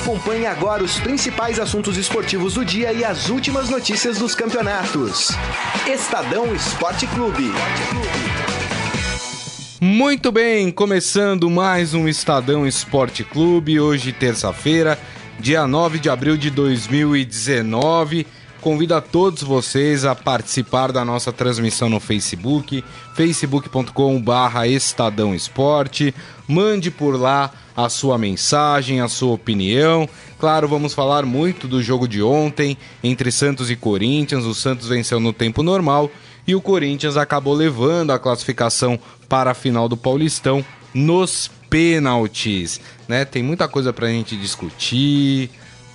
Acompanhe agora os principais assuntos esportivos do dia e as últimas notícias dos campeonatos. Estadão Esporte Clube. Muito bem, começando mais um Estadão Esporte Clube, hoje terça-feira, dia 9 de abril de 2019. Convido a todos vocês a participar da nossa transmissão no Facebook, facebook.com/barra Estadão Esporte. Mande por lá a sua mensagem, a sua opinião. Claro, vamos falar muito do jogo de ontem entre Santos e Corinthians. O Santos venceu no tempo normal e o Corinthians acabou levando a classificação para a final do Paulistão nos pênaltis, né? Tem muita coisa para a gente discutir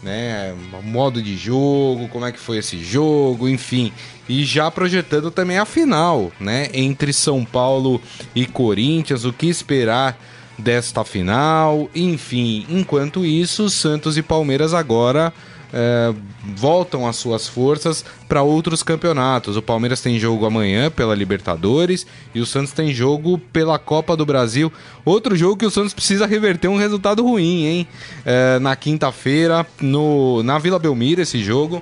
né? Modo de jogo, como é que foi esse jogo, enfim. E já projetando também a final, né? Entre São Paulo e Corinthians, o que esperar desta final, enfim. Enquanto isso, Santos e Palmeiras agora é, voltam as suas forças para outros campeonatos. O Palmeiras tem jogo amanhã pela Libertadores e o Santos tem jogo pela Copa do Brasil. Outro jogo que o Santos precisa reverter um resultado ruim, hein? É, na quinta-feira, na Vila Belmiro, esse jogo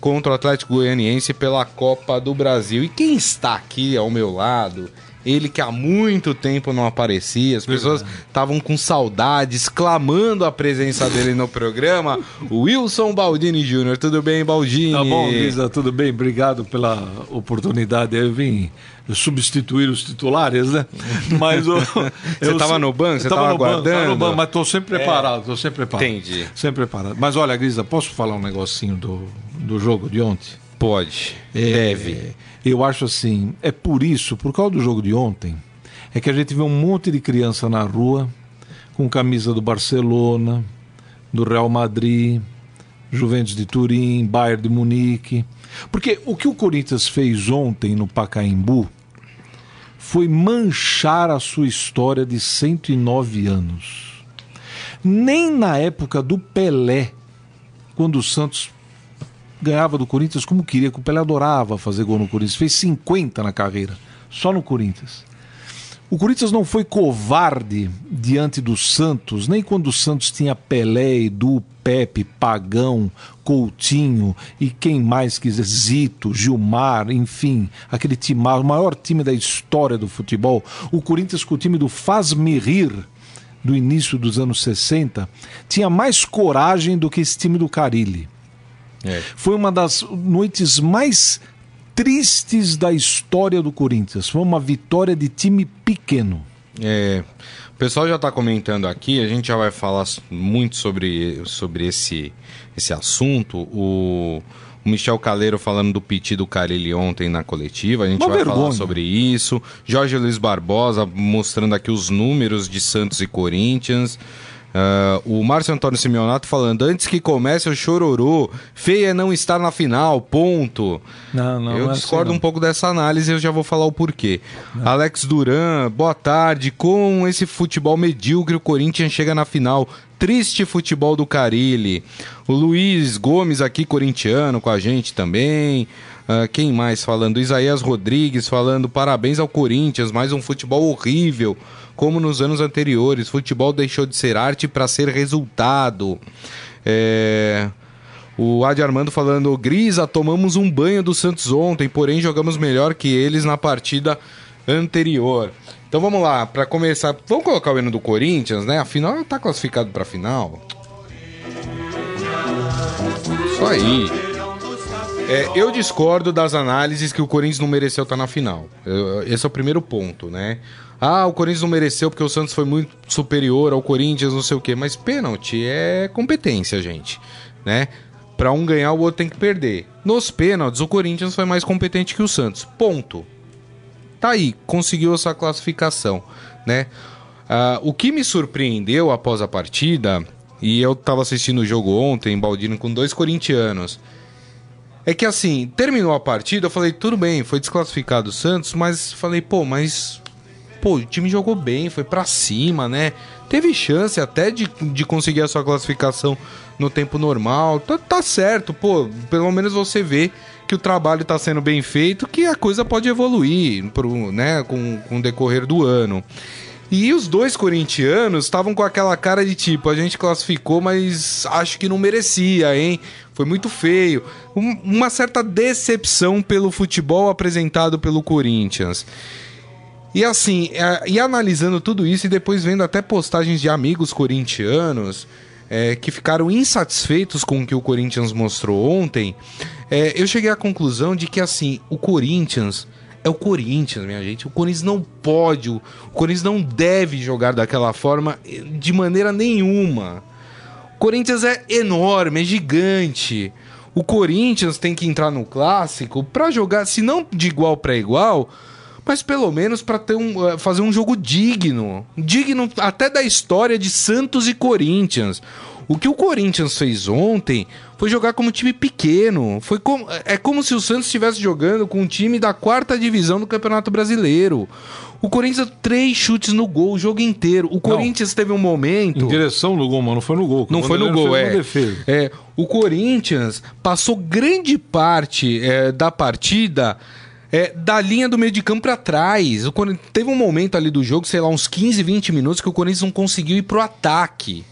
contra o Atlético Goianiense pela Copa do Brasil. E quem está aqui ao meu lado? Ele que há muito tempo não aparecia, as pessoas estavam com saudades, clamando a presença dele no programa. Wilson Baldini Júnior. Tudo bem, Baldini? Tá bom, Lisa, tudo bem? Obrigado pela oportunidade. Eu vim substituir os titulares, né? Mas o, você estava no banco, você estava aguardando? Banco, no banco, mas estou sempre é. preparado, estou sempre preparado. Entendi. Sempre preparado. Mas olha, Grisa, posso falar um negocinho do, do jogo de ontem? Pode. É, deve. Eu acho assim, é por isso, por causa do jogo de ontem, é que a gente vê um monte de criança na rua com camisa do Barcelona, do Real Madrid, Juventus de Turim, Bayern de Munique. Porque o que o Corinthians fez ontem no Pacaembu foi manchar a sua história de 109 anos. Nem na época do Pelé, quando o Santos ganhava do Corinthians como queria, que o Pelé adorava fazer gol no Corinthians, fez 50 na carreira, só no Corinthians. O Corinthians não foi covarde diante do Santos, nem quando o Santos tinha Pelé, Edu, Pepe, Pagão, Coutinho e quem mais quiser, Zito, Gilmar, enfim, aquele time, o maior time da história do futebol. O Corinthians com o time do Faz-me Rir, do início dos anos 60, tinha mais coragem do que esse time do Carilli. É. Foi uma das noites mais tristes da história do Corinthians. Foi uma vitória de time pequeno. É, o pessoal já está comentando aqui, a gente já vai falar muito sobre, sobre esse, esse assunto. O, o Michel Caleiro falando do piti do Carilli ontem na coletiva, a gente uma vai vergonha. falar sobre isso. Jorge Luiz Barbosa mostrando aqui os números de Santos e Corinthians. Uh, o Márcio Antônio Simeonato falando, antes que comece o chororô, feia é não estar na final, ponto. Não, não, eu não é discordo assim, um pouco dessa análise e eu já vou falar o porquê. Não. Alex Duran, boa tarde. Com esse futebol medíocre, o Corinthians chega na final. Triste futebol do Carilli. O Luiz Gomes aqui, corintiano, com a gente também. Uh, quem mais falando? Isaías Rodrigues falando parabéns ao Corinthians, mais um futebol horrível como nos anos anteriores. Futebol deixou de ser arte para ser resultado. É... O Adi Armando falando, Grisa, tomamos um banho do Santos ontem, porém jogamos melhor que eles na partida anterior. Então vamos lá, para começar, vamos colocar o hino do Corinthians, né? Afinal, tá classificado para final. Isso aí. É, eu discordo das análises que o Corinthians não mereceu estar tá na final. Esse é o primeiro ponto, né? Ah, o Corinthians não mereceu porque o Santos foi muito superior ao Corinthians, não sei o quê. Mas pênalti é competência, gente. Né? Para um ganhar, o outro tem que perder. Nos pênaltis, o Corinthians foi mais competente que o Santos. Ponto. Tá aí, conseguiu essa classificação, né? Ah, o que me surpreendeu após a partida, e eu tava assistindo o jogo ontem, Baldino, com dois corintianos, é que assim, terminou a partida, eu falei, tudo bem, foi desclassificado o Santos, mas falei, pô, mas pô, o time jogou bem, foi para cima, né? Teve chance até de, de conseguir a sua classificação no tempo normal. Tá, tá certo, pô, pelo menos você vê que o trabalho está sendo bem feito, que a coisa pode evoluir pro, né, com, com o decorrer do ano. E os dois corintianos estavam com aquela cara de tipo, a gente classificou, mas acho que não merecia, hein? Foi muito feio. Um, uma certa decepção pelo futebol apresentado pelo Corinthians. E assim, é, e analisando tudo isso e depois vendo até postagens de amigos corintianos é, que ficaram insatisfeitos com o que o Corinthians mostrou ontem, é, eu cheguei à conclusão de que assim, o Corinthians é o Corinthians, minha gente. O Corinthians não pode, o Corinthians não deve jogar daquela forma de maneira nenhuma. O Corinthians é enorme, é gigante. O Corinthians tem que entrar no clássico para jogar, se não de igual para igual, mas pelo menos para um, eh, fazer um jogo digno, digno até da história de Santos e Corinthians. O que o Corinthians fez ontem foi jogar como time pequeno. Foi como, é como se o Santos estivesse jogando com um time da quarta divisão do Campeonato Brasileiro. O Corinthians três chutes no gol o jogo inteiro. O Corinthians não. teve um momento. Em direção no gol, mas não foi no gol. Não foi no gol, é. é. O Corinthians passou grande parte é, da partida é, da linha do meio de campo para trás. O teve um momento ali do jogo, sei lá, uns 15, 20 minutos, que o Corinthians não conseguiu ir pro ataque.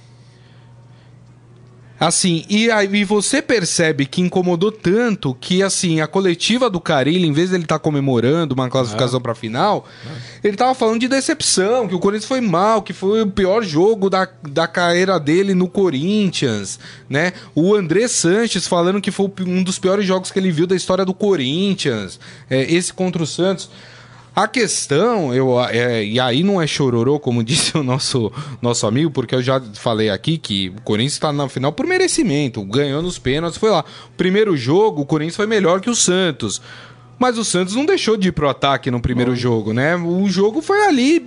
Assim, e aí você percebe que incomodou tanto que, assim, a coletiva do Carilho, em vez dele estar tá comemorando uma classificação é. para final, é. ele tava falando de decepção, que o Corinthians foi mal, que foi o pior jogo da, da carreira dele no Corinthians, né? O André Sanches falando que foi um dos piores jogos que ele viu da história do Corinthians, é, esse contra o Santos. A questão, eu, é, e aí não é chororô, como disse o nosso, nosso amigo, porque eu já falei aqui que o Corinthians está na final por merecimento, ganhou nos pênaltis, foi lá. Primeiro jogo, o Corinthians foi melhor que o Santos. Mas o Santos não deixou de ir pro ataque no primeiro jogo, né? O jogo foi ali,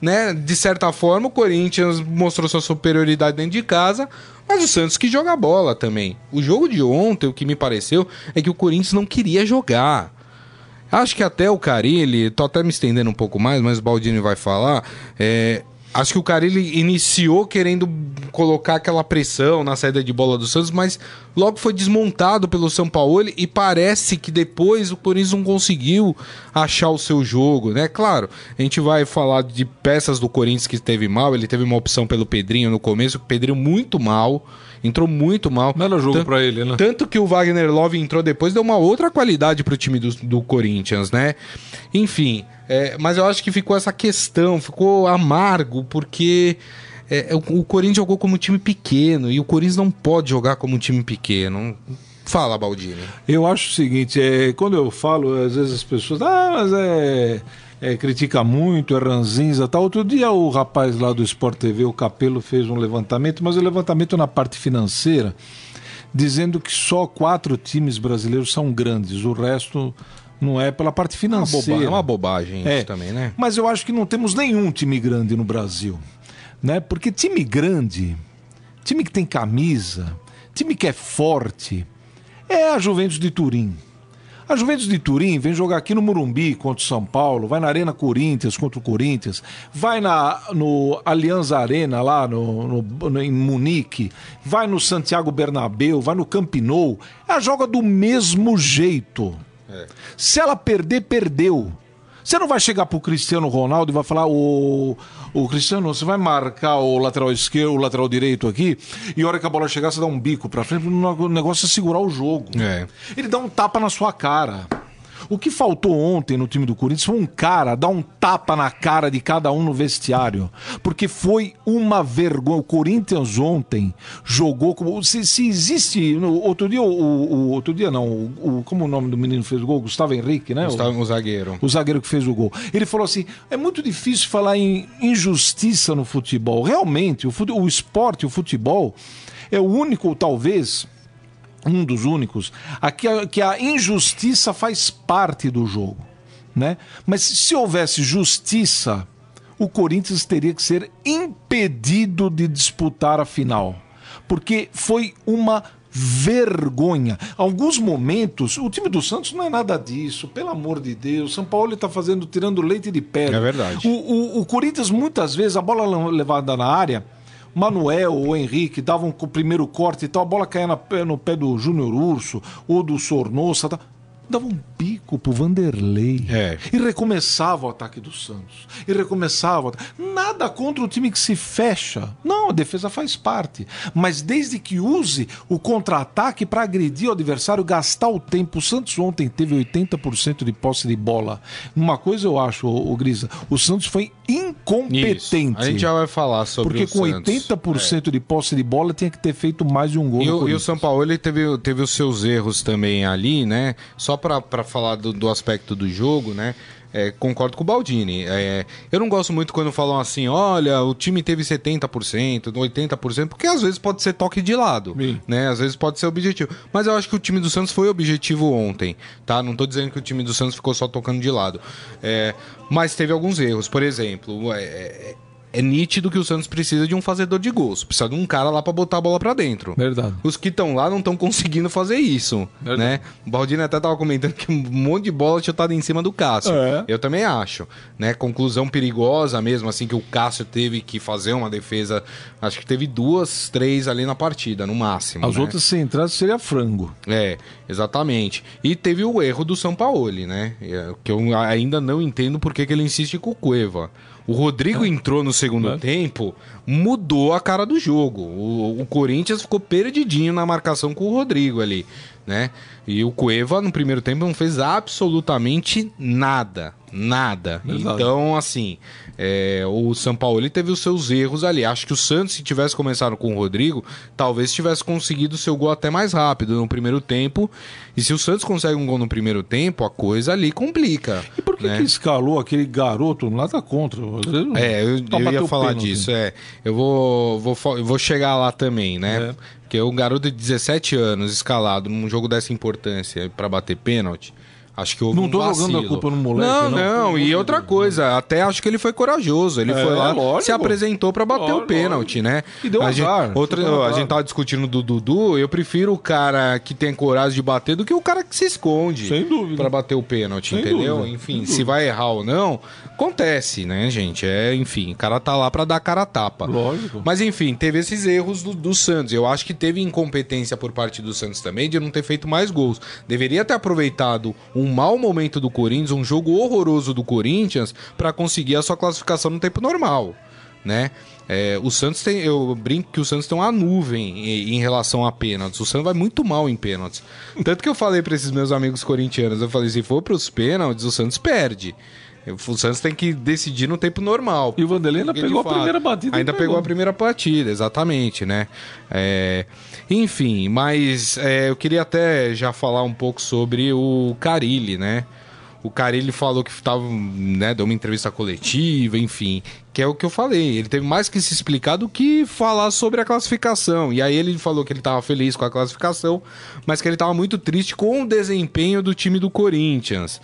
né? De certa forma, o Corinthians mostrou sua superioridade dentro de casa, mas o Santos que joga bola também. O jogo de ontem, o que me pareceu, é que o Corinthians não queria jogar. Acho que até o Carilli, tô até me estendendo um pouco mais, mas o Baldini vai falar. É, acho que o Carilli iniciou querendo colocar aquela pressão na saída de bola do Santos, mas logo foi desmontado pelo São Paulo e parece que depois o Corinthians não conseguiu achar o seu jogo, né? Claro, a gente vai falar de peças do Corinthians que esteve mal, ele teve uma opção pelo Pedrinho no começo, o Pedrinho muito mal. Entrou muito mal. Era jogo para ele, né? Tanto que o Wagner Love entrou depois, deu uma outra qualidade pro time do, do Corinthians, né? Enfim, é, mas eu acho que ficou essa questão, ficou amargo, porque é, o, o Corinthians jogou como um time pequeno e o Corinthians não pode jogar como um time pequeno. Fala, Baldini. Eu acho o seguinte, é, quando eu falo, às vezes as pessoas, ah, mas é é, critica muito, é ranzinza tal. Outro dia o rapaz lá do Sport TV, o Capelo, fez um levantamento, mas o levantamento na parte financeira, dizendo que só quatro times brasileiros são grandes, o resto não é pela parte financeira. É uma, bobagem é, isso também, né? Mas eu acho que não temos nenhum time grande no Brasil, né? Porque time grande, time que tem camisa, time que é forte, é a Juventus de Turim. A Juventus de Turim vem jogar aqui no Morumbi contra o São Paulo, vai na Arena Corinthians contra o Corinthians, vai na, no Allianz Arena lá no, no, em Munique, vai no Santiago Bernabéu, vai no Camp Nou. Ela joga do mesmo jeito. É. Se ela perder, perdeu. Você não vai chegar pro Cristiano Ronaldo e vai falar, o, o Cristiano, você vai marcar o lateral esquerdo, o lateral direito aqui, e a hora que a bola chegar, você dá um bico pra frente, o negócio é segurar o jogo. É. Ele dá um tapa na sua cara. O que faltou ontem no time do Corinthians foi um cara dar um tapa na cara de cada um no vestiário. Porque foi uma vergonha. O Corinthians ontem jogou como. Se, se existe. No, outro dia, o, o, Outro dia não. O, o, como o nome do menino fez o gol? Gustavo Henrique, né? Gustavo, o, zagueiro. O zagueiro que fez o gol. Ele falou assim: é muito difícil falar em injustiça no futebol. Realmente, o, fute, o esporte, o futebol, é o único, talvez um dos únicos, aqui que a injustiça faz parte do jogo, né? Mas se houvesse justiça, o Corinthians teria que ser impedido de disputar a final, porque foi uma vergonha. Alguns momentos, o time do Santos não é nada disso, pelo amor de Deus. São Paulo está fazendo, tirando leite de pedra. É verdade. O, o, o Corinthians, muitas vezes, a bola levada na área Manuel ou Henrique davam o primeiro corte e tal, a bola caía no pé do Júnior Urso ou do Sornosa. Tal. Dava um bico pro Vanderlei. É. E recomeçava o ataque do Santos. E recomeçava. o Nada contra o time que se fecha. Não, a defesa faz parte. Mas desde que use o contra-ataque para agredir o adversário, gastar o tempo. O Santos ontem teve 80% de posse de bola. Uma coisa eu acho, o Grisa, o Santos foi incompetente. A gente já vai falar sobre Porque com Santos. 80% de posse de bola tinha que ter feito mais de um gol. E o, e o. São Paulo ele teve, teve os seus erros também ali, né? Só pra pra falar do, do aspecto do jogo, né? É, concordo com o Baldini. É, eu não gosto muito quando falam assim: olha, o time teve 70%, 80%, porque às vezes pode ser toque de lado, Sim. né? Às vezes pode ser objetivo. Mas eu acho que o time do Santos foi objetivo ontem, tá? Não tô dizendo que o time do Santos ficou só tocando de lado. É, mas teve alguns erros. Por exemplo, é, é, nítido que o Santos precisa de um fazedor de gols. Precisa de um cara lá pra botar a bola pra dentro. Verdade. Os que estão lá não estão conseguindo fazer isso, Verdade. né? O Baldini até tava comentando que um monte de bola chutada em cima do Cássio. É. Eu também acho, né? Conclusão perigosa mesmo, assim, que o Cássio teve que fazer uma defesa. Acho que teve duas, três ali na partida, no máximo. As né? outras centrais seria frango. É, exatamente. E teve o erro do Sampaoli, né? É, Que eu ainda não entendo por que, que ele insiste com o Cueva. O Rodrigo entrou no segundo É. tempo, mudou a cara do jogo. O, o Corinthians ficou perdidinho na marcação com o Rodrigo ali, né? E o Cueva no primeiro tempo não fez absolutamente nada. Nada. Verdade. Então, assim, é, o São Paulo teve os seus erros ali. Acho que o Santos, se tivesse começado com o Rodrigo, talvez tivesse conseguido o seu gol até mais rápido no primeiro tempo. E se o Santos consegue um gol no primeiro tempo, a coisa ali complica. E por que, né? que escalou aquele garoto tá contra? Não- É, eu, eu ia falar pênalti. disso, é. Eu vou, vou, vou chegar lá também, né? É. Porque o garoto de 17 anos escalado num jogo dessa importância pra bater pênalti, acho que houve Não um tô jogando vacilo. a culpa no moleque, Não, não. não, e outra coisa, até acho que ele foi corajoso. Ele É, foi lá, lógico. se apresentou pra bater Lógico, o pênalti, né? E deu a azar, gente, outra, na a trave. gente tava discutindo do Dudu, eu prefiro o cara que tem coragem de bater do que o cara que se esconde. Sem dúvida. Pra bater o pênalti, Sem entendeu? dúvida, Enfim, sem se vai errar ou não, acontece, né, gente? É, enfim, o cara tá lá pra dar cara a tapa. Lógico. Mas enfim, teve esses erros do, do Santos. Eu acho que teve incompetência por parte do Santos também de não ter feito mais gols. Deveria ter aproveitado um mau momento do Corinthians, um jogo horroroso do Corinthians, pra conseguir a sua classificação no tempo normal, né? É, o Santos tem, eu brinco que o Santos tem uma nuvem em, em relação a pênaltis. O Santos vai muito mal em pênaltis. Tanto que eu falei pra esses meus amigos corintianos, eu falei, se for pros pênaltis, o Santos perde. O Santos tem que decidir no tempo normal. E o Vanderlei ainda pegou a primeira batida Ainda pegou. pegou a primeira partida, exatamente, né? É, enfim, mas é, eu queria até já falar um pouco sobre o Carilli, né? O Carilli falou que estava, né, deu uma entrevista coletiva, enfim, que é o que eu falei. Ele teve mais que se explicar do que falar sobre a classificação. E aí ele falou que ele estava feliz com a classificação, mas que ele estava muito triste com o desempenho do time do Corinthians.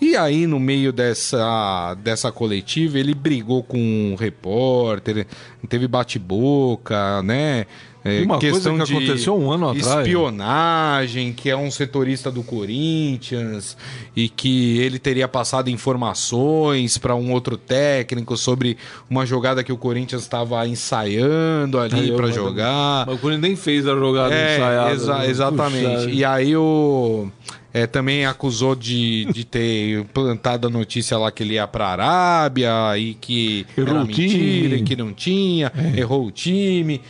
E aí, no meio dessa, dessa coletiva, ele brigou com um repórter, teve bate-boca, né? É, Uma coisa que aconteceu um ano atrás. Espionagem, que é um setorista do Corinthians e que ele teria passado informações para um outro técnico sobre uma jogada que o Corinthians estava ensaiando ali eu- para jogar. Mas o Corinthians nem fez a jogada É, ensaiada. exa- né? exatamente. Puxa, E aí o. é, também acusou de, de ter plantado a notícia lá que ele ia pra Arábia e que Errou era time. mentira, que não tinha, errou o time,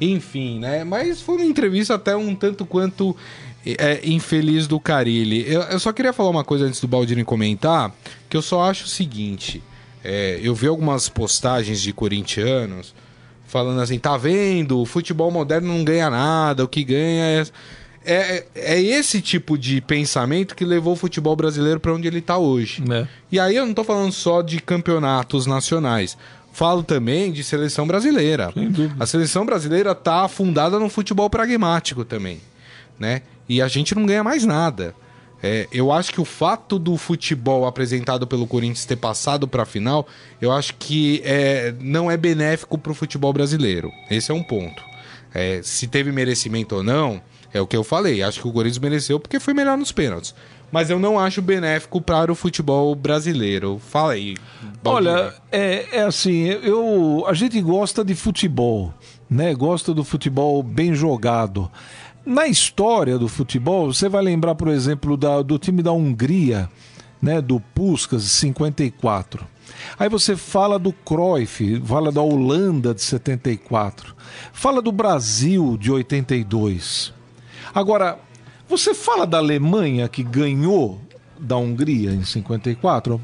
enfim, né? Mas foi uma entrevista até um tanto quanto é, infeliz do Carilli. Eu, eu só queria falar uma coisa antes do Baldini comentar, que eu só acho o seguinte: é, eu vi algumas postagens de corintianos falando assim, tá vendo? O futebol moderno não ganha nada, o que ganha é. É, é esse tipo de pensamento que levou o futebol brasileiro para onde ele tá hoje. É. E aí eu não tô falando só de campeonatos nacionais. Falo também de seleção brasileira. A seleção brasileira tá afundada no futebol pragmático também, né? E a gente não ganha mais nada. É, eu acho que o fato do futebol apresentado pelo Corinthians ter passado para a final, eu acho que é, não é benéfico para o futebol brasileiro. Esse é um ponto. É, se teve merecimento ou não, é o que eu falei. Acho que o Corinthians mereceu porque foi melhor nos pênaltis. Mas eu não acho benéfico para o futebol brasileiro. Fala aí. Olha, é, é assim, eu, a gente gosta de futebol, né? Gosta do futebol bem jogado. na história do futebol, você vai lembrar, por exemplo, da, do time da Hungria, né, do Puskas, 54. Aí você fala do Cruyff, fala da Holanda de 74, fala do Brasil de 82. Agora, você fala da Alemanha que ganhou da Hungria em 54?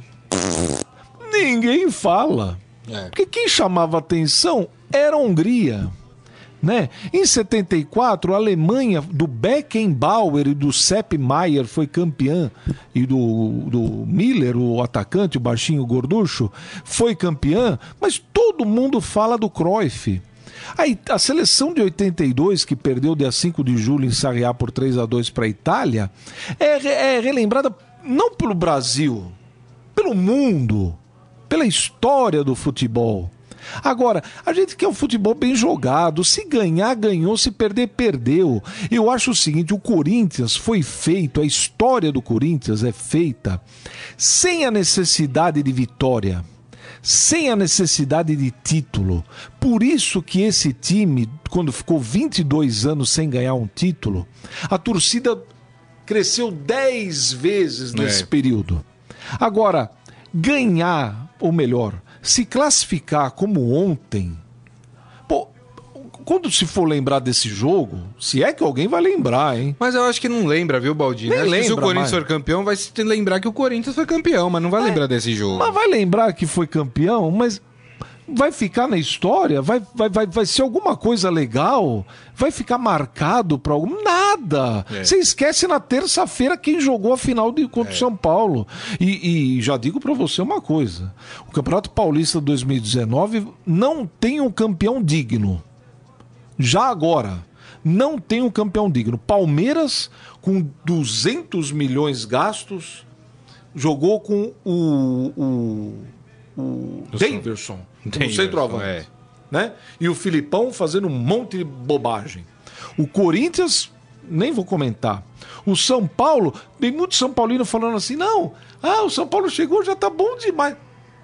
Ninguém fala. É. Porque quem chamava atenção era a Hungria. Né? Em 74, a Alemanha do Beckenbauer e do Sepp Maier foi campeã e do, do Miller, o atacante, o baixinho gorducho, foi campeã, mas todo mundo fala do Cruyff. Aí, a seleção de 82, que perdeu dia 5 de julho em Sarriá por 3 a 2 para a Itália, é, é relembrada não pelo Brasil, pelo mundo, pela história do futebol. Agora, a gente quer um futebol bem jogado. Se ganhar, ganhou. Se perder, perdeu. Eu acho o seguinte: o Corinthians foi feito, a história do Corinthians é feita sem a necessidade de vitória sem a necessidade de título. Por isso que esse time, quando ficou 22 anos sem ganhar um título, a torcida cresceu 10 vezes nesse é. período. Agora, ganhar, ou melhor, se classificar como ontem. Quando se for lembrar desse jogo, se é que alguém vai lembrar, hein? Mas eu acho que não lembra, viu, Baldini? Nem lembra, se o Corinthians mas... for campeão, vai se lembrar que o Corinthians foi campeão, mas não vai é, lembrar desse jogo. Mas vai lembrar que foi campeão, mas vai ficar na história? Vai, vai, vai, vai ser alguma coisa legal? Vai ficar marcado para algum? Nada! É. Você esquece na terça-feira quem jogou a final de, contra o é. São Paulo. E, e já digo para você uma coisa: o Campeonato Paulista 2019 não tem um campeão digno. Já agora. Não tem um campeão digno. Palmeiras, com 200 milhões gastos, jogou com o, o o Daverson, o centroavante. É. Né? E o Filipão fazendo um monte de bobagem. O Corinthians, nem vou comentar. O São Paulo, tem muito São Paulino falando assim: não, ah, o São Paulo chegou, já tá bom demais.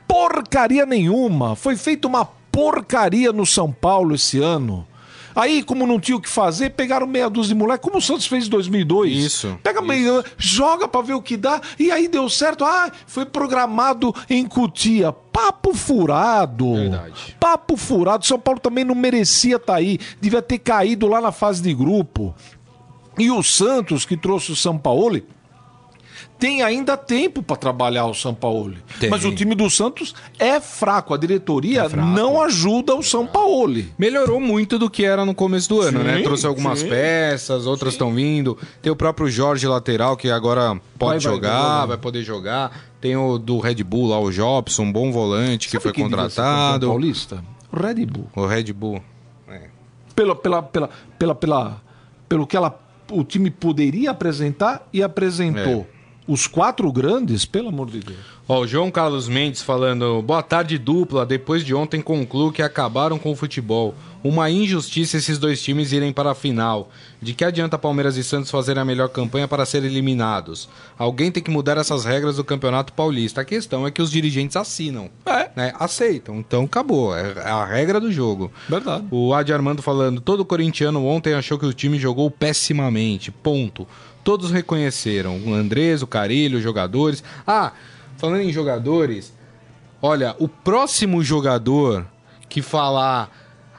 Porcaria nenhuma. Foi feita uma porcaria no São Paulo esse ano. Aí, como não tinha o que fazer, pegaram meia dúzia de moleque, como o Santos fez em 2002. Isso. Pega isso. meia, joga para ver o que dá, e aí deu certo. Ah, foi programado em Cutia. Papo furado. Verdade. Papo furado. São Paulo também não merecia estar tá aí. Devia ter caído lá na fase de grupo. E o Santos, que trouxe o São Paulo tem ainda tempo para trabalhar o São Paulo. Tem. Mas o time do Santos é fraco. A diretoria é fraco. não ajuda o São Paulo. Melhorou muito do que era no começo do ano, né? sim, né? Trouxe algumas sim. peças, outras estão vindo. Tem o próprio Jorge lateral que agora pode vai, jogar, vai, vai, vai, poder jogar. Tem o do Red Bull lá, o Jobson, um bom volante Sabe que foi que contratado. Paulista? O Red Bull. O Red Bull. É. Pela, pela, pela, pela, pela, pelo que ela, o time poderia apresentar e apresentou. É os quatro grandes, pelo amor de Deus. Ó, o João Carlos Mendes falando: boa tarde, dupla. Depois de ontem concluo que acabaram com o futebol. Uma injustiça esses dois times irem para a final. De que adianta Palmeiras e Santos fazerem a melhor campanha para serem eliminados? Alguém tem que mudar essas regras do Campeonato Paulista. A questão é que os dirigentes assinam. É. Né? Aceitam. Então acabou. É a regra do jogo. Verdade. O Adi Armando falando: todo corintiano ontem achou que o time jogou pessimamente. Ponto todos reconheceram. O Andrés, o Carilho, os jogadores. Ah, falando em jogadores, olha, o próximo jogador que falar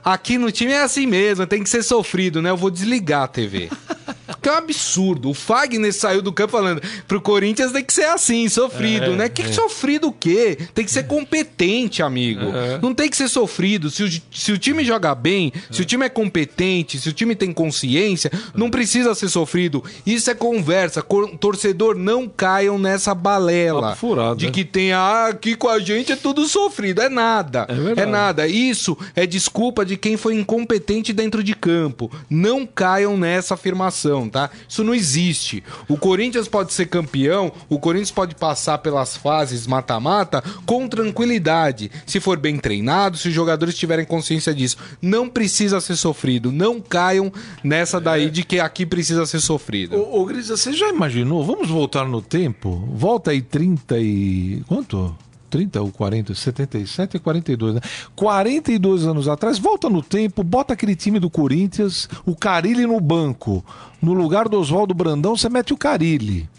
aqui no time é assim mesmo, tem que ser sofrido, né? Eu vou desligar a TV. Que é um absurdo. O Fagner saiu do campo falando pro Corinthians tem que ser assim, sofrido, é, né? Que, é. que sofrido o quê? Tem que ser competente, amigo. É. Não tem que ser sofrido. Se o, se o time joga bem, se o time é competente, se o time tem consciência, não precisa ser sofrido. Isso é conversa. Torcedor, não caiam nessa balela furado, de né? que tem, ah, aqui com a gente é tudo sofrido. É nada. É, é nada. Isso é desculpa de quem foi incompetente dentro de campo. Não caiam nessa afirmação tá? Isso não existe. O Corinthians pode ser campeão, o Corinthians pode passar pelas fases mata-mata com tranquilidade, se for bem treinado, se os jogadores tiverem consciência disso. Não precisa ser sofrido, não caiam nessa daí de que aqui precisa ser sofrido. Ô, ô Grisa, você já imaginou? Vamos voltar no tempo? Volta aí 30 e. quanto? 30 ou 40, 77 e 42, né? 42 anos atrás, volta no tempo, bota aquele time do Corinthians, o Carilli no banco. No lugar do Oswaldo Brandão, você mete o Carilli.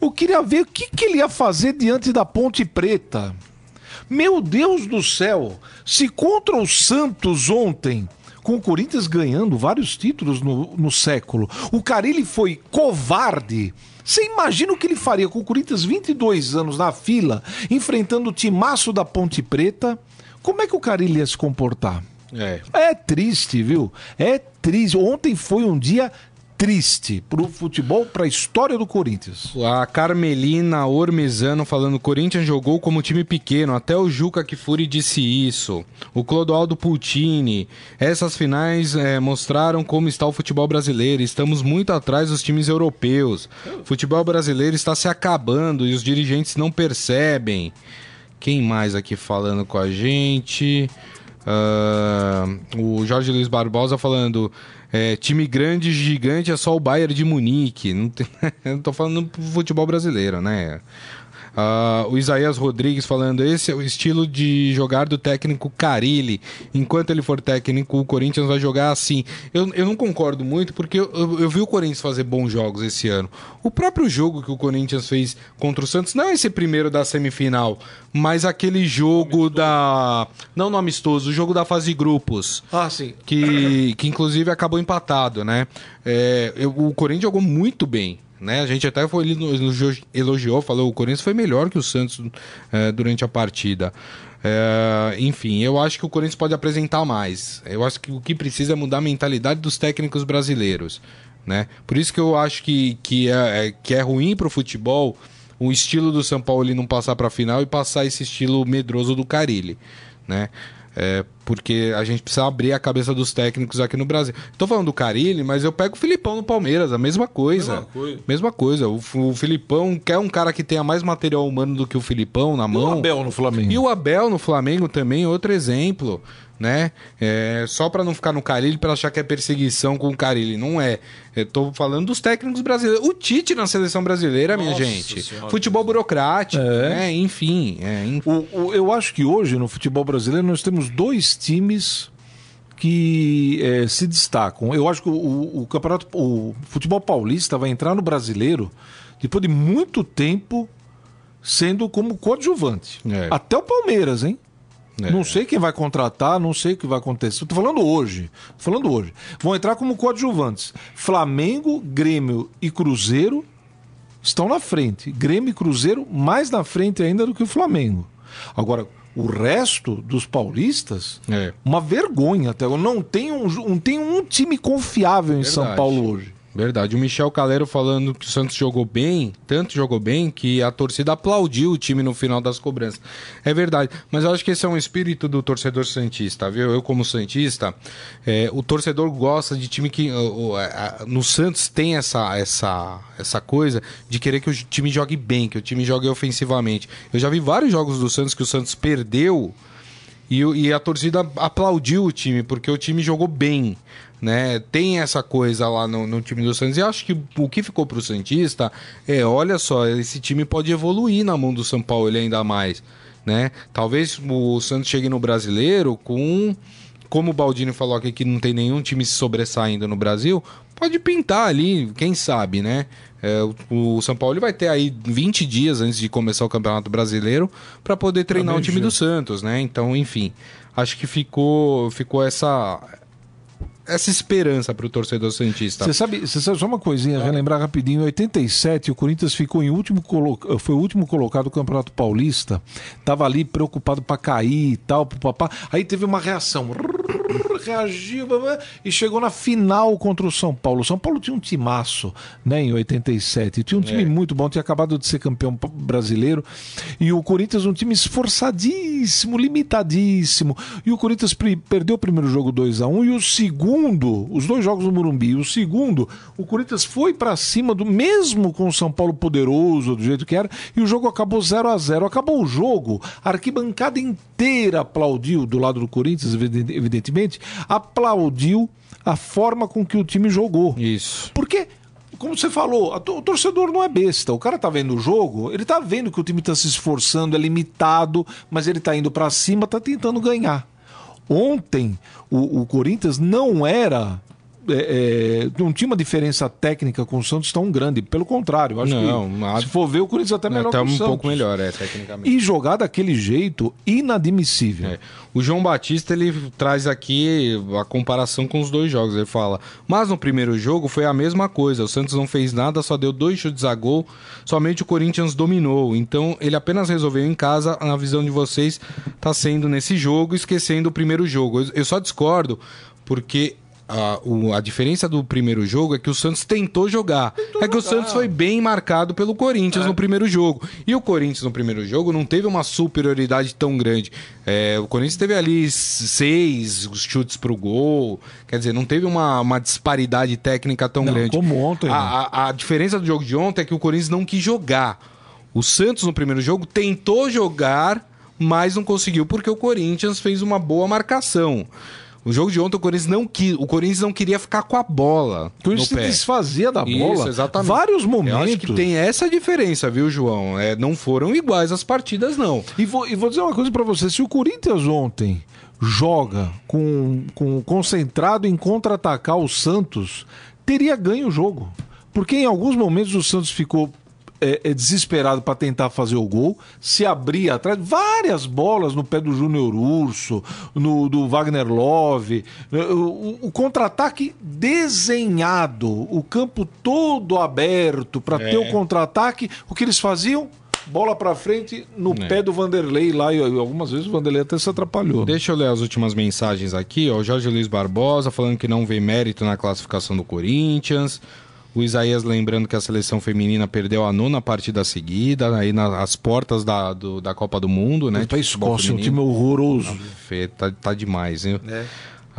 Eu queria ver o que, que ele ia fazer diante da Ponte Preta. Meu Deus do céu! Se contra o Santos ontem, com o Corinthians ganhando vários títulos no, no século, o Carilli foi covarde. Você imagina o que ele faria com o Corinthians 22 anos na fila, enfrentando o timaço da Ponte Preta? Como é que o Carilli ia se comportar? É. É triste, viu? É triste. Ontem foi um dia triste pro futebol, pra história do Corinthians. A Carmelina Ormezano falando: o Corinthians jogou como time pequeno, até o Juca Kifuri disse isso. O Clodoaldo Pultini. Essas finais é, mostraram como está o futebol brasileiro. Estamos muito atrás dos times europeus. O futebol brasileiro está se acabando e os dirigentes não percebem. Quem mais aqui falando com a gente? Uh, o Jorge Luiz Barbosa falando. É, time grande, gigante, é só o Bayern de Munique. Não, tem, tô falando do futebol brasileiro, né? Uh, o Isaías Rodrigues falando: esse é o estilo de jogar do técnico Carilli. Enquanto ele for técnico, o Corinthians vai jogar assim. Eu, eu não concordo muito, porque eu, eu, eu, vi o Corinthians fazer bons jogos esse ano. O próprio jogo que o Corinthians fez contra o Santos, não esse primeiro da semifinal, mas aquele jogo da. Não no amistoso, o jogo da fase de grupos. Ah, sim. Que, que inclusive acabou empatado, né? É, o Corinthians jogou muito bem né? A gente até foi elogiou, falou o Corinthians foi melhor que o Santos é, durante a partida. É, enfim, eu acho que o Corinthians pode apresentar mais. Eu acho que o que precisa é mudar a mentalidade dos técnicos brasileiros. Né? Por isso que eu acho que, que, é, é que é ruim para o futebol o estilo do São Paulo ele não passar para a final e passar esse estilo medroso do Carilli. Né? É, porque a gente precisa abrir a cabeça dos técnicos aqui no Brasil. Estou falando do Carilli, mas eu pego o Filipão no Palmeiras, a mesma coisa. Mesma coisa. Mesma coisa. O, o, Filipão quer um cara que tenha mais material humano do que o Filipão na mão. E o Abel no Flamengo. E o Abel no Flamengo também, outro exemplo né? É, só para não ficar no Carilli para achar que é perseguição com o Carilli. Não é. Eu tô falando dos técnicos brasileiros. O Tite na seleção brasileira, Nossa minha gente. Senhora. Futebol burocrático, é. né? Enfim. É, enfim. O, o, eu acho que hoje no futebol brasileiro nós temos dois times que é, se destacam. Eu acho que o, o, campeonato, o futebol paulista vai entrar no brasileiro depois de muito tempo sendo como coadjuvante. É. Até o Palmeiras, hein? É. Não sei quem vai contratar, não sei o que vai acontecer. Estou falando hoje. Tô falando hoje. Vão entrar como coadjuvantes. Flamengo, Grêmio e Cruzeiro estão na frente. Grêmio e Cruzeiro mais na frente ainda do que o Flamengo. Agora, o resto dos paulistas, é. uma vergonha até agora. Não tem um, não tem um time confiável em Verdade. São Paulo hoje. Verdade. O Michel Calero falando que o Santos jogou bem, tanto jogou bem, que a torcida aplaudiu o time no final das cobranças. É verdade. Mas eu acho que esse é um espírito do torcedor Santista, viu? Eu, como Santista, é, o torcedor gosta de time que. no Santos tem essa, essa, essa coisa de querer que o time jogue bem, que o time jogue ofensivamente. Eu já vi vários jogos do Santos que o Santos perdeu. E, e a torcida aplaudiu o time, porque o time jogou bem né? Tem essa coisa lá no, no, time do Santos. E acho que o que ficou pro Santista é, olha só, esse time pode evoluir na mão do São Paulo ele ainda mais, né? Talvez o Santos chegue no Brasileiro com como o Baldini falou aqui que não tem nenhum time se sobressaindo no Brasil, pode pintar ali, quem sabe, né? É, o, o, São Paulo vai ter aí 20 dias antes de começar o Campeonato Brasileiro para poder treinar o time do Santos, né? Então, enfim, acho que ficou, ficou essa essa esperança para o torcedor Santista. Você sabe, você sabe só uma coisinha, é. relembrar rapidinho, em 87 o Corinthians ficou em último foi o último colocado do Campeonato Paulista, tava ali preocupado para cair e tal, pro papá. Aí teve uma reação reagiu e chegou na final contra o São Paulo. O São Paulo tinha um timaço, né, em 87. Tinha um time é. muito bom, tinha acabado de ser campeão brasileiro. E o Corinthians, um time esforçadíssimo, limitadíssimo. E o Corinthians perdeu o primeiro jogo 2 a 1 um, e o segundo, os dois jogos no Morumbi, o segundo, o Corinthians foi para cima do mesmo com o São Paulo poderoso, do jeito que era, e o jogo acabou 0 a 0 Acabou o jogo, a arquibancada inteira aplaudiu do lado do Corinthians, evidentemente, aplaudiu a forma com que o time jogou. Isso. Porque como você falou, o torcedor não é besta. O cara tá vendo o jogo, ele tá vendo que o time tá se esforçando, é limitado, mas ele tá indo para cima, tá tentando ganhar. Ontem, o, o Corinthians não era é, é, não tinha uma diferença técnica com o Santos tão grande. Pelo contrário, acho não, que se for ver, o Corinthians até melhor até o um Santos. pouco melhor, é, tecnicamente. E jogar daquele jeito, inadmissível. É. O João Batista, ele traz aqui a comparação com os dois jogos. Ele fala, mas no primeiro jogo foi a mesma coisa. O Santos não fez nada, só deu dois chutes a gol. Somente o Corinthians dominou. Então, ele apenas resolveu em casa. Na visão de vocês, tá sendo nesse jogo, esquecendo o primeiro jogo. Eu só discordo, porque a, o, a diferença do primeiro jogo é que o Santos tentou jogar. Tentou é que jogar. o Santos foi bem marcado pelo Corinthians é. no primeiro jogo. E o Corinthians no primeiro jogo não teve uma superioridade tão grande. É, o Corinthians teve ali seis chutes pro gol. Quer dizer, não teve uma, uma disparidade técnica tão não, grande. Como ontem. A, né? a, a diferença do jogo de ontem é que o Corinthians não quis jogar. O Santos no primeiro jogo tentou jogar, mas não conseguiu porque o Corinthians fez uma boa marcação. O jogo de ontem o Corinthians não quis, o Corinthians não queria ficar com a bola. O Corinthians se desfazia da bola. Isso, exatamente. Vários momentos. Eu acho que tem essa diferença, viu, João? É, não foram iguais as partidas, não. E vou, e vou dizer uma coisa para você: se o Corinthians ontem joga com, com concentrado em contra-atacar o Santos, teria ganho o jogo. Porque em alguns momentos o Santos ficou é, é desesperado para tentar fazer o gol, se abria atrás, várias bolas no pé do Júnior Urso, no do Wagner Love, o, o contra-ataque desenhado, o campo todo aberto para é. ter o contra-ataque, o que eles faziam? bola para frente no é. pé do Vanderlei lá e algumas vezes o Vanderlei até se atrapalhou. Deixa eu ler as últimas mensagens aqui, ó. O Jorge Luiz Barbosa falando que não vê mérito na classificação do Corinthians. O Isaías lembrando que a seleção feminina perdeu a nona partida seguida, aí nas portas da, do, da Copa do Mundo, né? Pra Escócia, um time horroroso. Fê, tá, tá demais, hein? É.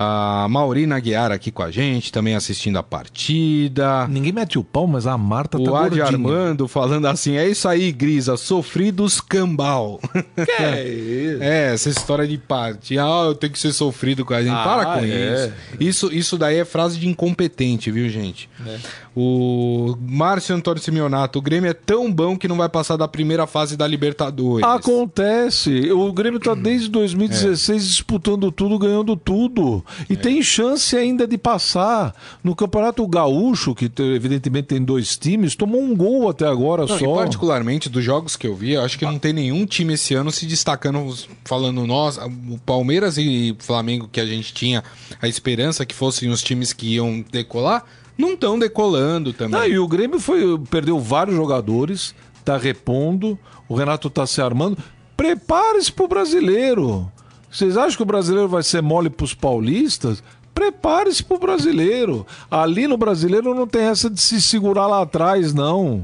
A Maurina Guiar aqui com a gente, também assistindo a partida. Ninguém mete o pau, mas a Marta o tá O Adi Armando falando assim, é isso aí, Grisa, sofridos cambal. Que é isso? É, essa história de parte. Ah, eu tenho que ser sofrido com a gente. Ah, Para com é. isso. isso. Isso daí é frase de incompetente, viu, gente? É. O Márcio Antônio Simeonato, o Grêmio é tão bom que não vai passar da primeira fase da Libertadores. Acontece. O Grêmio tá desde 2016 é. disputando tudo, ganhando tudo. E é. tem chance ainda de passar. No Campeonato Gaúcho, que evidentemente tem dois times, tomou um gol até agora não, só. particularmente dos jogos que eu vi, acho que ah. não tem nenhum time esse ano se destacando, falando nós, o Palmeiras e Flamengo que a gente tinha a esperança que fossem os times que iam decolar não estão decolando também. E o Grêmio foi, perdeu vários jogadores, está repondo, o Renato está se armando. Prepare-se para o brasileiro. Vocês acham que o brasileiro vai ser mole para os paulistas? Prepare-se para o brasileiro. Ali no brasileiro não tem essa de se segurar lá atrás, não.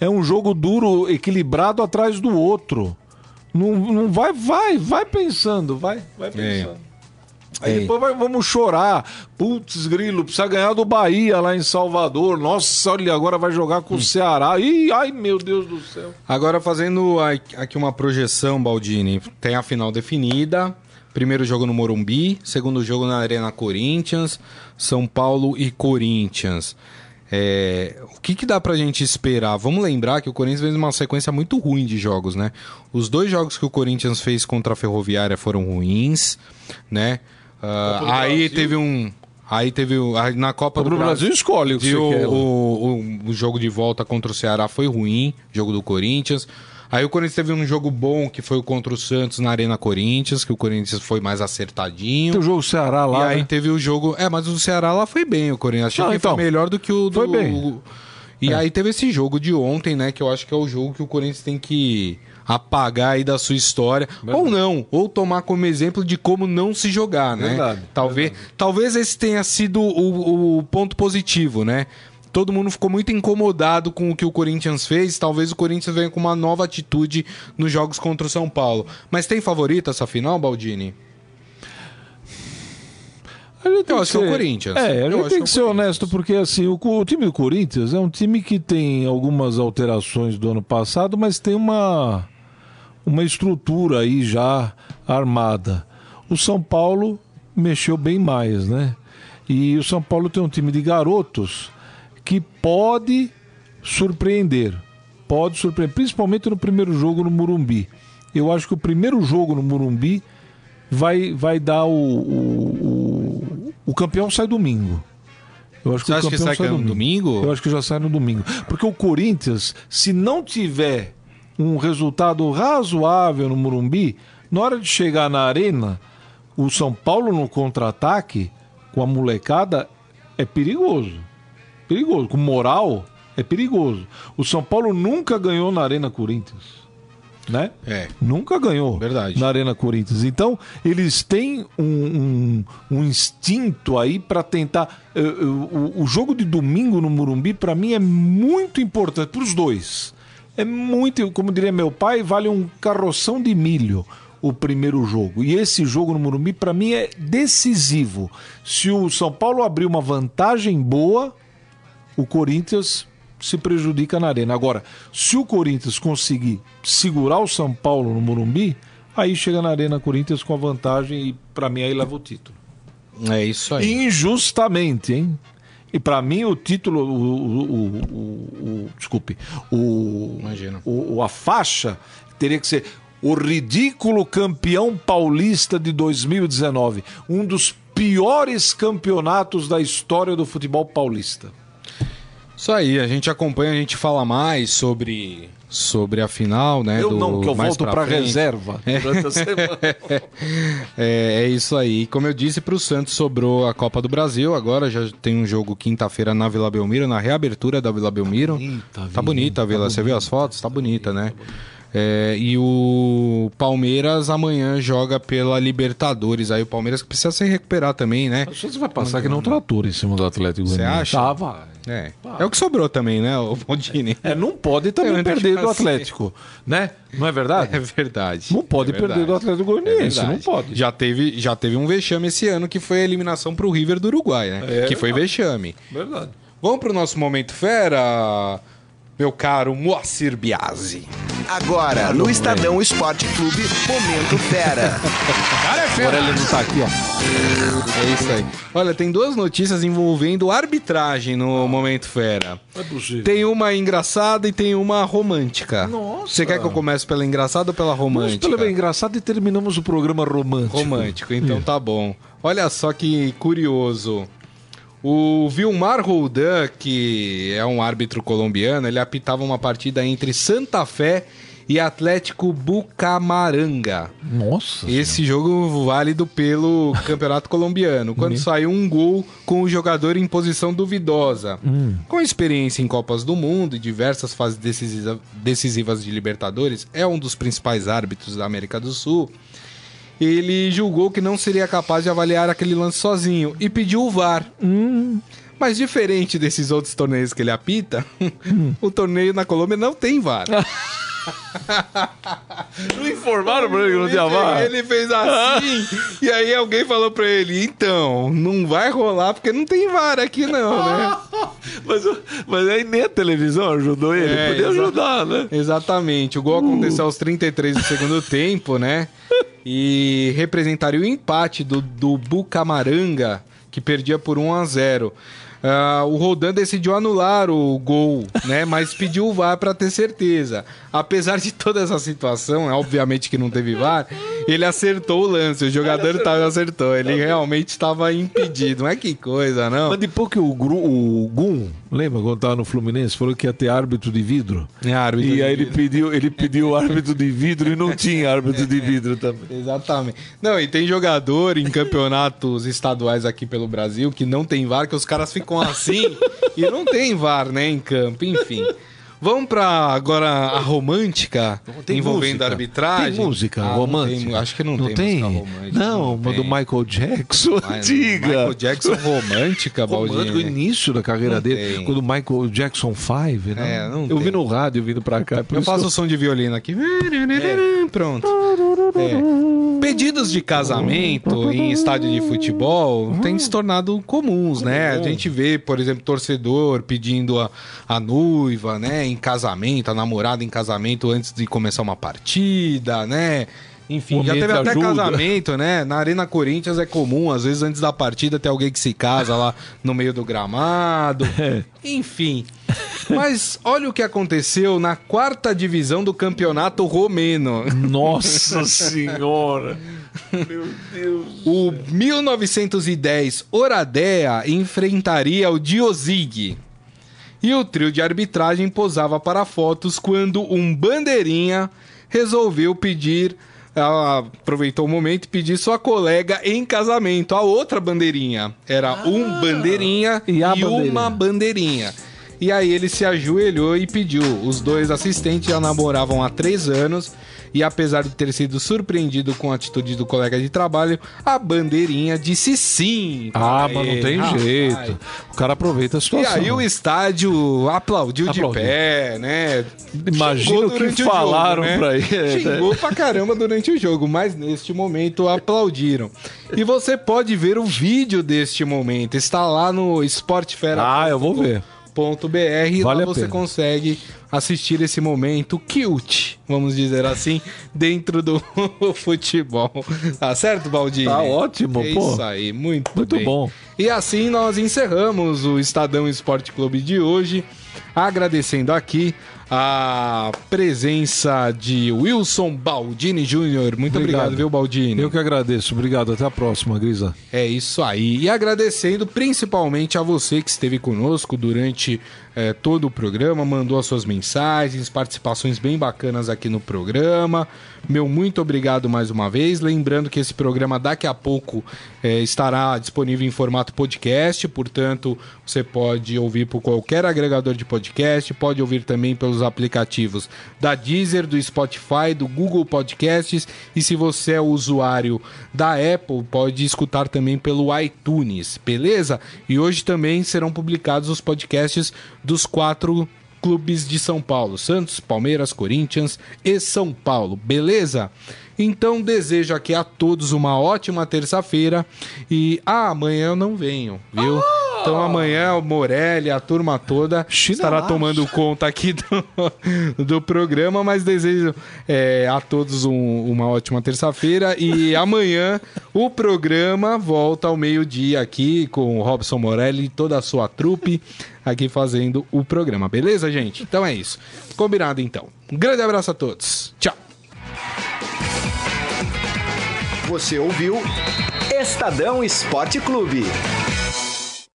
É um jogo duro, equilibrado atrás do outro. Não, não vai, vai, vai pensando, vai, vai é. pensando. É. Aí Ei. depois vai, vamos chorar. Putz, grilo, precisa ganhar do Bahia lá em Salvador. Nossa, olha, agora vai jogar com hum. o Ceará. Ih, ai, meu Deus do céu. Agora fazendo aqui uma projeção, Baldini. Tem a final definida. Primeiro jogo no Morumbi, segundo jogo na Arena Corinthians, São Paulo e Corinthians. É, o que, que dá pra gente esperar? Vamos lembrar que o Corinthians fez uma sequência muito ruim de jogos, né? Os dois jogos que o Corinthians fez contra a Ferroviária foram ruins, né? Uh, aí teve um. Aí teve na Copa do Brasil, Brasil escolhe o que o, o, o, o, jogo de volta contra o Ceará foi ruim, jogo do Corinthians. Aí o Corinthians teve um jogo bom que foi o contra o Santos na Arena Corinthians, que o Corinthians foi mais acertadinho. Tem o jogo Ceará lá. E aí né? teve o jogo, é, mas o Ceará lá foi bem, o Corinthians. Achei Não, que então, foi melhor do que o do Foi bem. E é. aí teve esse jogo de ontem, né, que eu acho que é o jogo que o Corinthians tem que apagar aí da sua história. Verdade. Ou não, ou tomar como exemplo de como não se jogar, né? Verdade. Talvez, Verdade. talvez esse tenha sido o, o ponto positivo, né? todo mundo ficou muito incomodado com o que o Corinthians fez. Talvez o Corinthians venha com uma nova atitude nos jogos contra o São Paulo. Mas tem favorito essa final, Baldini? Eu acho que, ser... é o Corinthians. É, a gente tem que, que ser honesto, porque assim, o, o, time do Corinthians é um time que tem algumas alterações do ano passado, mas tem uma, uma estrutura aí já armada. O São Paulo mexeu bem mais, né? E o São Paulo tem um time de garotos que pode surpreender. Pode surpreender, principalmente no primeiro jogo no Murumbi. Eu acho que o primeiro jogo no Murumbi vai, vai dar o, o, o, o campeão sai domingo. Eu acho que Você acha que sai, sai domingo. domingo? Eu acho que já sai no domingo. Porque o Corinthians, se não tiver um resultado razoável no Murumbi, na hora de chegar na arena, o São Paulo no contra-ataque, com a molecada, é perigoso. Perigoso. Com moral, é perigoso. O São Paulo nunca ganhou na Arena Corinthians né? É. Nunca ganhou Verdade. na Arena Corinthians. Então, eles têm um, um, um instinto aí para tentar. Uh, uh, o, o, jogo de domingo no Murumbi, para mim, é muito importante para os dois. É muito, como diria meu pai, vale um carroção de milho o primeiro jogo. E esse jogo no Murumbi, para mim, é decisivo. Se o São Paulo abrir uma vantagem boa, o Corinthians se prejudica na arena. Agora, se o Corinthians conseguir segurar o São Paulo no Morumbi, aí chega na arena Corinthians com a vantagem e para mim aí leva o título. É isso aí. Injustamente, hein? E para mim o título, o, o, o, o desculpe, o, Imagina. o, a faixa teria que ser o ridículo campeão paulista de 2019, um dos piores campeonatos da história do futebol paulista. Isso aí, a gente acompanha, a gente fala mais sobre sobre a final, né? Eu do, não, que eu volto para reserva é. durante a semana. é, é, isso aí. Como eu disse, para o Santos sobrou a Copa do Brasil. Agora já tem um jogo quinta-feira na Vila Belmiro, na reabertura da Vila Belmiro. Bonita, tá bonita a Vila. Tá Você viu as fotos? Tá, tá bonita, bonita, né? Tá. É, e o Palmeiras amanhã joga pela Libertadores. Aí o Palmeiras precisa se recuperar também, né? Acho que você vai passar que não trator em cima do Atlético Você acha? Tá, vai. É. é o que sobrou também, né, o Bondini? É, não pode também é, perder do Atlético, né? Não é verdade? É verdade. Não pode é perder do Atlético Goianiense, é não pode. Já teve, já teve um vexame esse ano que foi a eliminação pro River do Uruguai, né? É, que foi vexame. Verdade. Vamos pro nosso momento fera, meu caro Moacir Biasi. Agora, no Estadão Esporte Clube, Momento Fera. Cara, é fera. Agora ele não tá aqui, ó. É isso aí. Olha, tem duas notícias envolvendo arbitragem no Momento Fera. É possível. Tem uma engraçada e tem uma romântica. Nossa. Você quer que eu comece pela engraçada ou pela romântica? Vamos pela engraçada e terminamos o programa romântico. Romântico, então é. tá bom. Olha só que curioso. O Vilmar Roldan, que é um árbitro colombiano, ele apitava uma partida entre Santa Fé e Atlético Bucamaranga. Nossa. Esse senhora. jogo válido pelo Campeonato Colombiano, quando uhum. saiu um gol com o jogador em posição duvidosa. Hum. Com experiência em Copas do Mundo e diversas fases decisivas de Libertadores, é um dos principais árbitros da América do Sul ele julgou que não seria capaz de avaliar aquele lance sozinho e pediu o VAR. Hum. Mas diferente desses outros torneios que ele apita, hum. o torneio na Colômbia não tem VAR. não informaram pra ele que não tinha VAR? Ele fez assim, e aí alguém falou pra ele, então, não vai rolar porque não tem VAR aqui não, né? mas, mas aí nem a televisão ajudou ele, é, podia ajudar, né? Exatamente, o gol aconteceu aos 33 do segundo tempo, né? e representaria o empate do, do Bucamaranga, que perdia por 1 a 0. Uh, o Rodan decidiu anular o gol, né? Mas pediu o VAR para ter certeza. Apesar de toda essa situação, é obviamente que não teve VAR, ele acertou o lance. O jogador tava, acertou. Ele realmente estava impedido. Mas que coisa, não? Mas depois que o, o Gum, lembra quando tava no Fluminense, falou que ia ter árbitro de vidro? É, árbitro e aí ele pediu, ele pediu árbitro de vidro e não tinha árbitro de vidro também. Exatamente. Não, e tem jogador em campeonatos estaduais aqui pelo Brasil que não tem VAR, que os caras ficam ficam assim e não tem VAR, né, em campo, enfim. Vamos para agora a romântica tem envolvendo música. a arbitragem. Tem música ah, romântica? Tem, acho que não, não tem, tem romântica. Não, uma do Michael Jackson antiga. Michael Jackson romântica, Romântico, o início da carreira não dele. Tem. Quando Michael Jackson 5, né? É, não Eu tem. vi no rádio vindo para cá. Eu faço o som de violino aqui. É. Pronto. É. Pedidos de casamento em estádio de futebol têm se tornado comuns, né? A gente vê, por exemplo, torcedor pedindo a, a noiva, né, em casamento, a namorada em casamento antes de começar uma partida, né? Enfim, já teve até ajuda. casamento, né? Na Arena Corinthians é comum, às vezes antes da partida tem alguém que se casa lá no meio do gramado. É. Enfim. Mas olha o que aconteceu na quarta divisão do campeonato romeno. Nossa senhora! Meu Deus. O 1910 Oradea enfrentaria o Diozig. E o trio de arbitragem posava para fotos quando um bandeirinha resolveu pedir ela aproveitou o momento e pediu sua colega em casamento, a outra bandeirinha. Era ah, um bandeirinha e, e uma bandeirinha. E aí ele se ajoelhou e pediu. Os dois assistentes já namoravam há três anos e apesar de ter sido surpreendido com a atitude do colega de trabalho, a bandeirinha disse sim. Ah, mas não tem jeito. O cara aproveita a situação. E aí o estádio aplaudiu, aplaudiu. de pé, né? Imagina o que falaram jogo, né? pra ele. Xingou pra caramba durante o jogo, mas neste momento aplaudiram. E você pode ver o vídeo deste momento. Está lá no Sport Fera. Ah, eu vou ver. .br, vale lá você pena. consegue assistir esse momento cute, vamos dizer assim, dentro do futebol. Tá certo, Baldini? Tá ótimo, é pô. Isso aí, muito, muito bem. bom. E assim nós encerramos o Estadão Esporte Clube de hoje, agradecendo aqui a presença de Wilson Baldini Júnior. Muito obrigado. obrigado, viu, Baldini? Eu que agradeço. Obrigado. Até a próxima, Grisa. É isso aí. E agradecendo principalmente a você que esteve conosco durante é, todo o programa, mandou as suas mensagens, participações bem bacanas aqui no programa. Meu muito obrigado mais uma vez. Lembrando que esse programa daqui a pouco é, estará disponível em formato podcast, portanto, você pode ouvir por qualquer agregador de podcast, pode ouvir também pelos aplicativos da Deezer, do Spotify, do Google Podcasts e se você é usuário da Apple, pode escutar também pelo iTunes, beleza? E hoje também serão publicados os podcasts dos quatro clubes de São Paulo: Santos, Palmeiras, Corinthians e São Paulo, beleza? Então desejo aqui a todos uma ótima terça-feira e ah, amanhã eu não venho, viu? Oh! Então amanhã o Morelli, a turma toda China estará tomando conta aqui do, do programa, mas desejo é, a todos um, uma ótima terça-feira e amanhã o programa volta ao meio-dia aqui com o Robson Morelli e toda a sua trupe aqui fazendo o programa, beleza, gente? Então é isso. Combinado então. Um grande abraço a todos. Tchau. Você ouviu Estadão Esporte Clube.